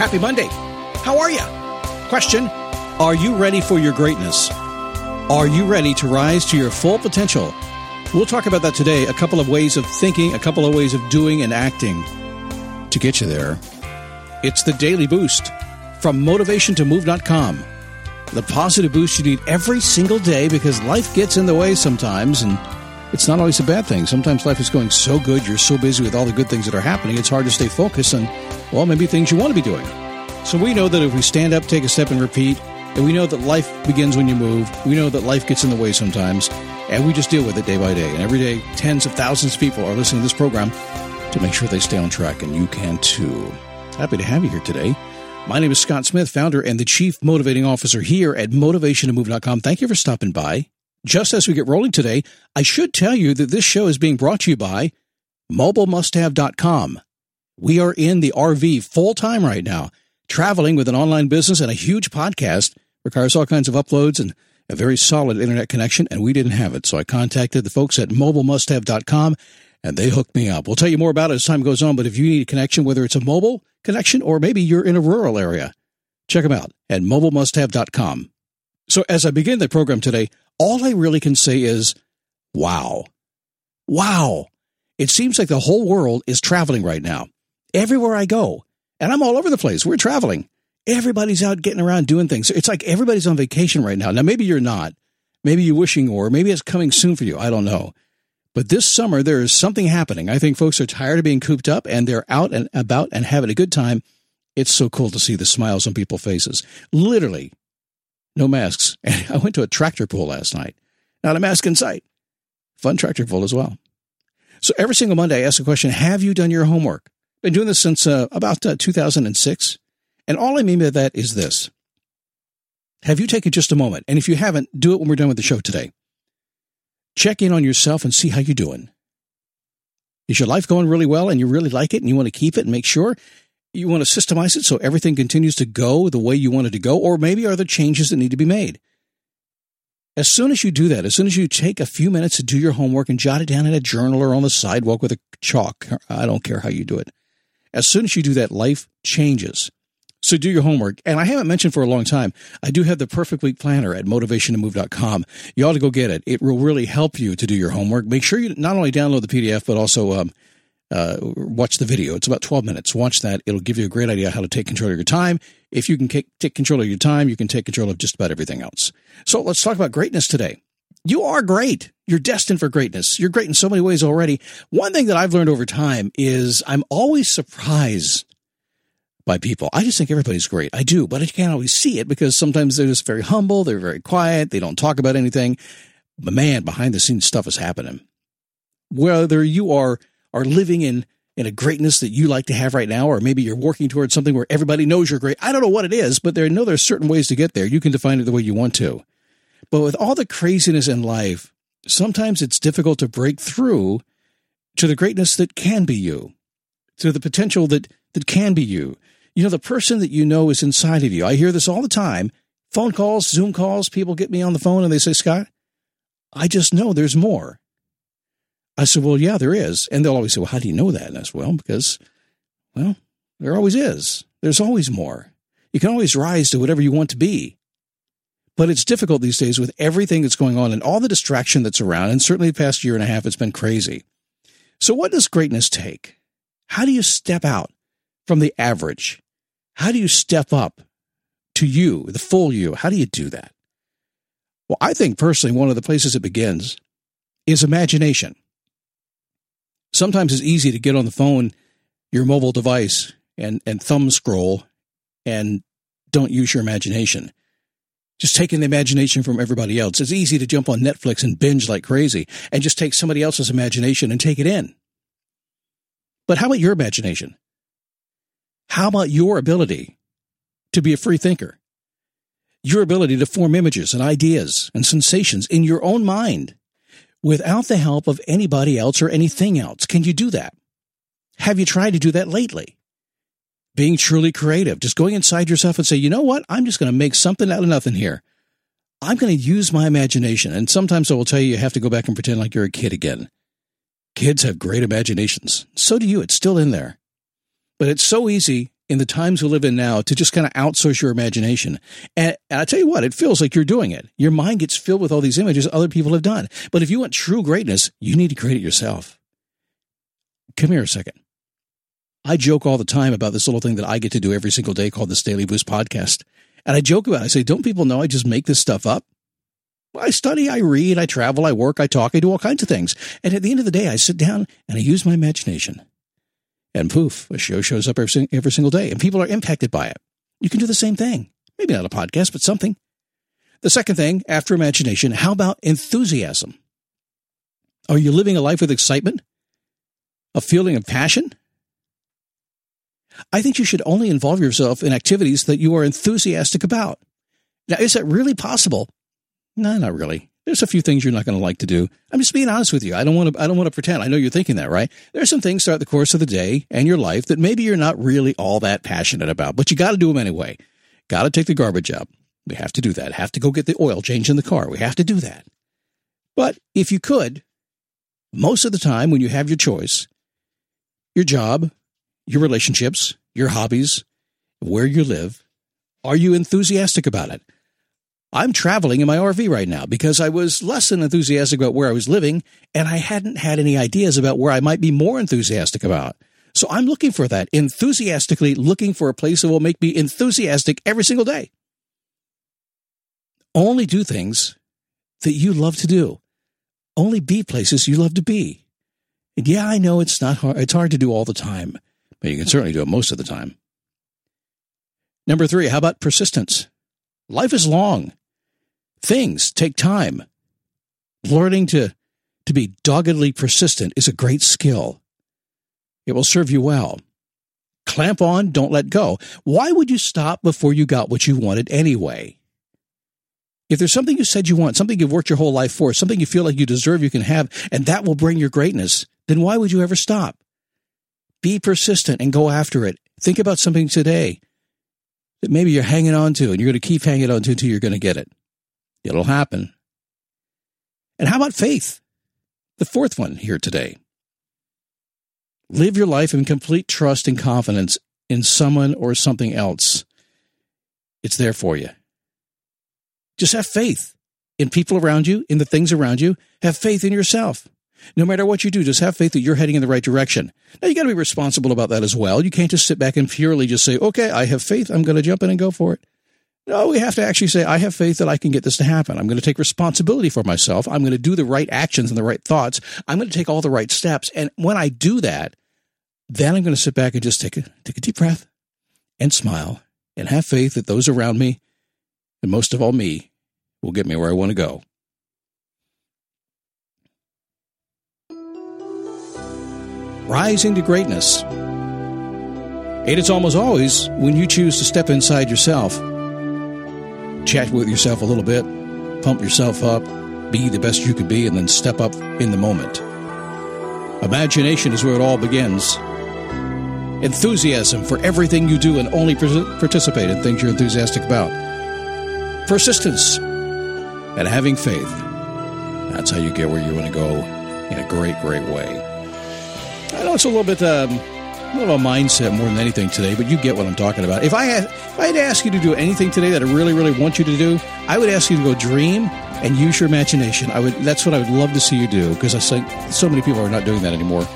Happy Monday. How are you? Question Are you ready for your greatness? Are you ready to rise to your full potential? We'll talk about that today. A couple of ways of thinking, a couple of ways of doing and acting to get you there. It's the Daily Boost from motivationtomove.com. The positive boost you need every single day because life gets in the way sometimes and it's not always a bad thing. Sometimes life is going so good, you're so busy with all the good things that are happening, it's hard to stay focused on, well, maybe things you want to be doing. So we know that if we stand up, take a step, and repeat, and we know that life begins when you move, we know that life gets in the way sometimes, and we just deal with it day by day. And every day, tens of thousands of people are listening to this program to make sure they stay on track, and you can too. Happy to have you here today. My name is Scott Smith, founder and the chief motivating officer here at motivationtomove.com. Thank you for stopping by. Just as we get rolling today, I should tell you that this show is being brought to you by mobilemusthave.com. We are in the RV full time right now. Traveling with an online business and a huge podcast requires all kinds of uploads and a very solid internet connection, and we didn't have it. So I contacted the folks at mobilemusthave.com and they hooked me up. We'll tell you more about it as time goes on, but if you need a connection, whether it's a mobile connection or maybe you're in a rural area, check them out at mobilemusthave.com. So as I begin the program today, all I really can say is, wow. Wow. It seems like the whole world is traveling right now. Everywhere I go, and I'm all over the place, we're traveling. Everybody's out getting around doing things. It's like everybody's on vacation right now. Now, maybe you're not. Maybe you're wishing, or maybe it's coming soon for you. I don't know. But this summer, there is something happening. I think folks are tired of being cooped up and they're out and about and having a good time. It's so cool to see the smiles on people's faces. Literally, no masks. I went to a tractor pull last night. Not a mask in sight. Fun tractor pull as well. So every single Monday, I ask the question Have you done your homework? Been doing this since uh, about uh, 2006. And all I mean by that is this Have you taken just a moment? And if you haven't, do it when we're done with the show today. Check in on yourself and see how you're doing. Is your life going really well and you really like it and you want to keep it and make sure you want to systemize it so everything continues to go the way you want it to go? Or maybe are there changes that need to be made? As soon as you do that, as soon as you take a few minutes to do your homework and jot it down in a journal or on the sidewalk with a chalk, I don't care how you do it. As soon as you do that, life changes. So do your homework. And I haven't mentioned for a long time, I do have the perfect week planner at motivationtomove.com. You ought to go get it. It will really help you to do your homework. Make sure you not only download the PDF, but also um, uh, watch the video. It's about 12 minutes. Watch that. It'll give you a great idea how to take control of your time. If you can take control of your time, you can take control of just about everything else. So let's talk about greatness today. You are great. You're destined for greatness. You're great in so many ways already. One thing that I've learned over time is I'm always surprised by people. I just think everybody's great. I do, but I can't always see it because sometimes they're just very humble, they're very quiet, they don't talk about anything. But man, behind the scenes stuff is happening. Whether you are are living in in a greatness that you like to have right now, or maybe you're working towards something where everybody knows you're great. I don't know what it is, but there I know there's certain ways to get there. You can define it the way you want to. But with all the craziness in life, sometimes it's difficult to break through to the greatness that can be you, to the potential that that can be you. You know, the person that you know is inside of you. I hear this all the time. Phone calls, Zoom calls, people get me on the phone and they say, Scott, I just know there's more. I said, Well, yeah, there is. And they'll always say, Well, how do you know that? And I said, Well, because, well, There always is. There's always more. You can always rise to whatever you want to be. But it's difficult these days with everything that's going on and all the distraction that's around. And certainly the past year and a half, it's been crazy. So, what does greatness take? How do you step out from the average? How do you step up to you, the full you? How do you do that? Well, I think personally, one of the places it begins is imagination. Sometimes it's easy to get on the phone, your mobile device, and, and thumb scroll and don't use your imagination. Just taking the imagination from everybody else. It's easy to jump on Netflix and binge like crazy and just take somebody else's imagination and take it in. But how about your imagination? How about your ability to be a free thinker? Your ability to form images and ideas and sensations in your own mind without the help of anybody else or anything else. Can you do that? Have you tried to do that lately? Being truly creative, just going inside yourself and say, you know what? I'm just going to make something out of nothing here. I'm going to use my imagination. And sometimes I will tell you, you have to go back and pretend like you're a kid again. Kids have great imaginations. So do you. It's still in there. But it's so easy in the times we live in now to just kind of outsource your imagination. And, and I tell you what, it feels like you're doing it. Your mind gets filled with all these images other people have done. But if you want true greatness, you need to create it yourself. Come here a second. I joke all the time about this little thing that I get to do every single day called the Daily Boost podcast. And I joke about it. I say, don't people know I just make this stuff up? I study, I read, I travel, I work, I talk, I do all kinds of things. And at the end of the day, I sit down and I use my imagination and poof, a show shows up every, every single day, and people are impacted by it. You can do the same thing. Maybe not a podcast, but something. The second thing, after imagination, how about enthusiasm? Are you living a life with excitement? A feeling of passion? I think you should only involve yourself in activities that you are enthusiastic about. Now, is that really possible? No, not really. There's a few things you're not going to like to do. I'm just being honest with you. I don't want to. I don't want to pretend. I know you're thinking that, right? There are some things throughout the course of the day and your life that maybe you're not really all that passionate about, but you got to do them anyway. Got to take the garbage out. We have to do that. Have to go get the oil change in the car. We have to do that. But if you could, most of the time when you have your choice, your job, your relationships, your hobbies, where you live, are you enthusiastic about it? I'm traveling in my RV right now because I was less than enthusiastic about where I was living and I hadn't had any ideas about where I might be more enthusiastic about. So I'm looking for that, enthusiastically looking for a place that will make me enthusiastic every single day. Only do things that you love to do. Only be places you love to be. And yeah, I know it's not hard. It's hard to do all the time, but you can certainly do it most of the time. Number three, how about persistence? Life is long. Things take time. Learning to, to be doggedly persistent is a great skill. It will serve you well. Clamp on, don't let go. Why would you stop before you got what you wanted anyway? If there's something you said you want, something you've worked your whole life for, something you feel like you deserve, you can have, and that will bring your greatness, then why would you ever stop? Be persistent and go after it. Think about something today that maybe you're hanging on to and you're going to keep hanging on to until you're going to get it. It'll happen. And how about faith? The fourth one here today. Live your life in complete trust and confidence in someone or something else. It's there for you. Just have faith in people around you, in the things around you. Have faith in yourself. No matter what you do, just have faith that you're heading in the right direction. Now, you got to be responsible about that as well. You can't just sit back and purely just say, okay, I have faith. I'm going to jump in and go for it. No, we have to actually say, I have faith that I can get this to happen. I'm going to take responsibility for myself. I'm going to do the right actions and the right thoughts. I'm going to take all the right steps. And when I do that, then I'm going to sit back and just take a, take a deep breath and smile and have faith that those around me, and most of all me, will get me where I want to go. Rising to greatness. And it's almost always when you choose to step inside yourself chat with yourself a little bit, pump yourself up, be the best you could be, and then step up in the moment. Imagination is where it all begins. Enthusiasm for everything you do and only participate in things you're enthusiastic about. Persistence and having faith. That's how you get where you want to go in a great, great way. I know it's a little bit um, a mindset more than anything today, but you get what I'm talking about. If I had, if I had asked you to do anything today that I really, really want you to do, I would ask you to go dream and use your imagination. I would. That's what I would love to see you do because I think so many people are not doing that anymore.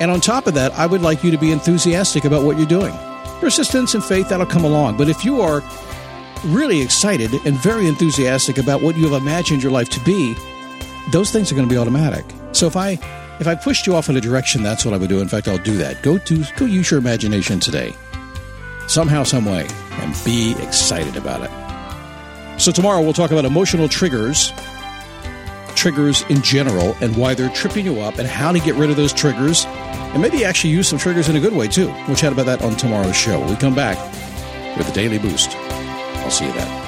And on top of that, I would like you to be enthusiastic about what you're doing. Persistence and faith that'll come along. But if you are really excited and very enthusiastic about what you have imagined your life to be, those things are going to be automatic. So if I if I pushed you off in a direction, that's what I would do. In fact, I'll do that. Go to go use your imagination today. Somehow, some way, and be excited about it. So tomorrow we'll talk about emotional triggers, triggers in general, and why they're tripping you up and how to get rid of those triggers. And maybe actually use some triggers in a good way too. We'll chat about that on tomorrow's show. We come back with a daily boost. I'll see you then.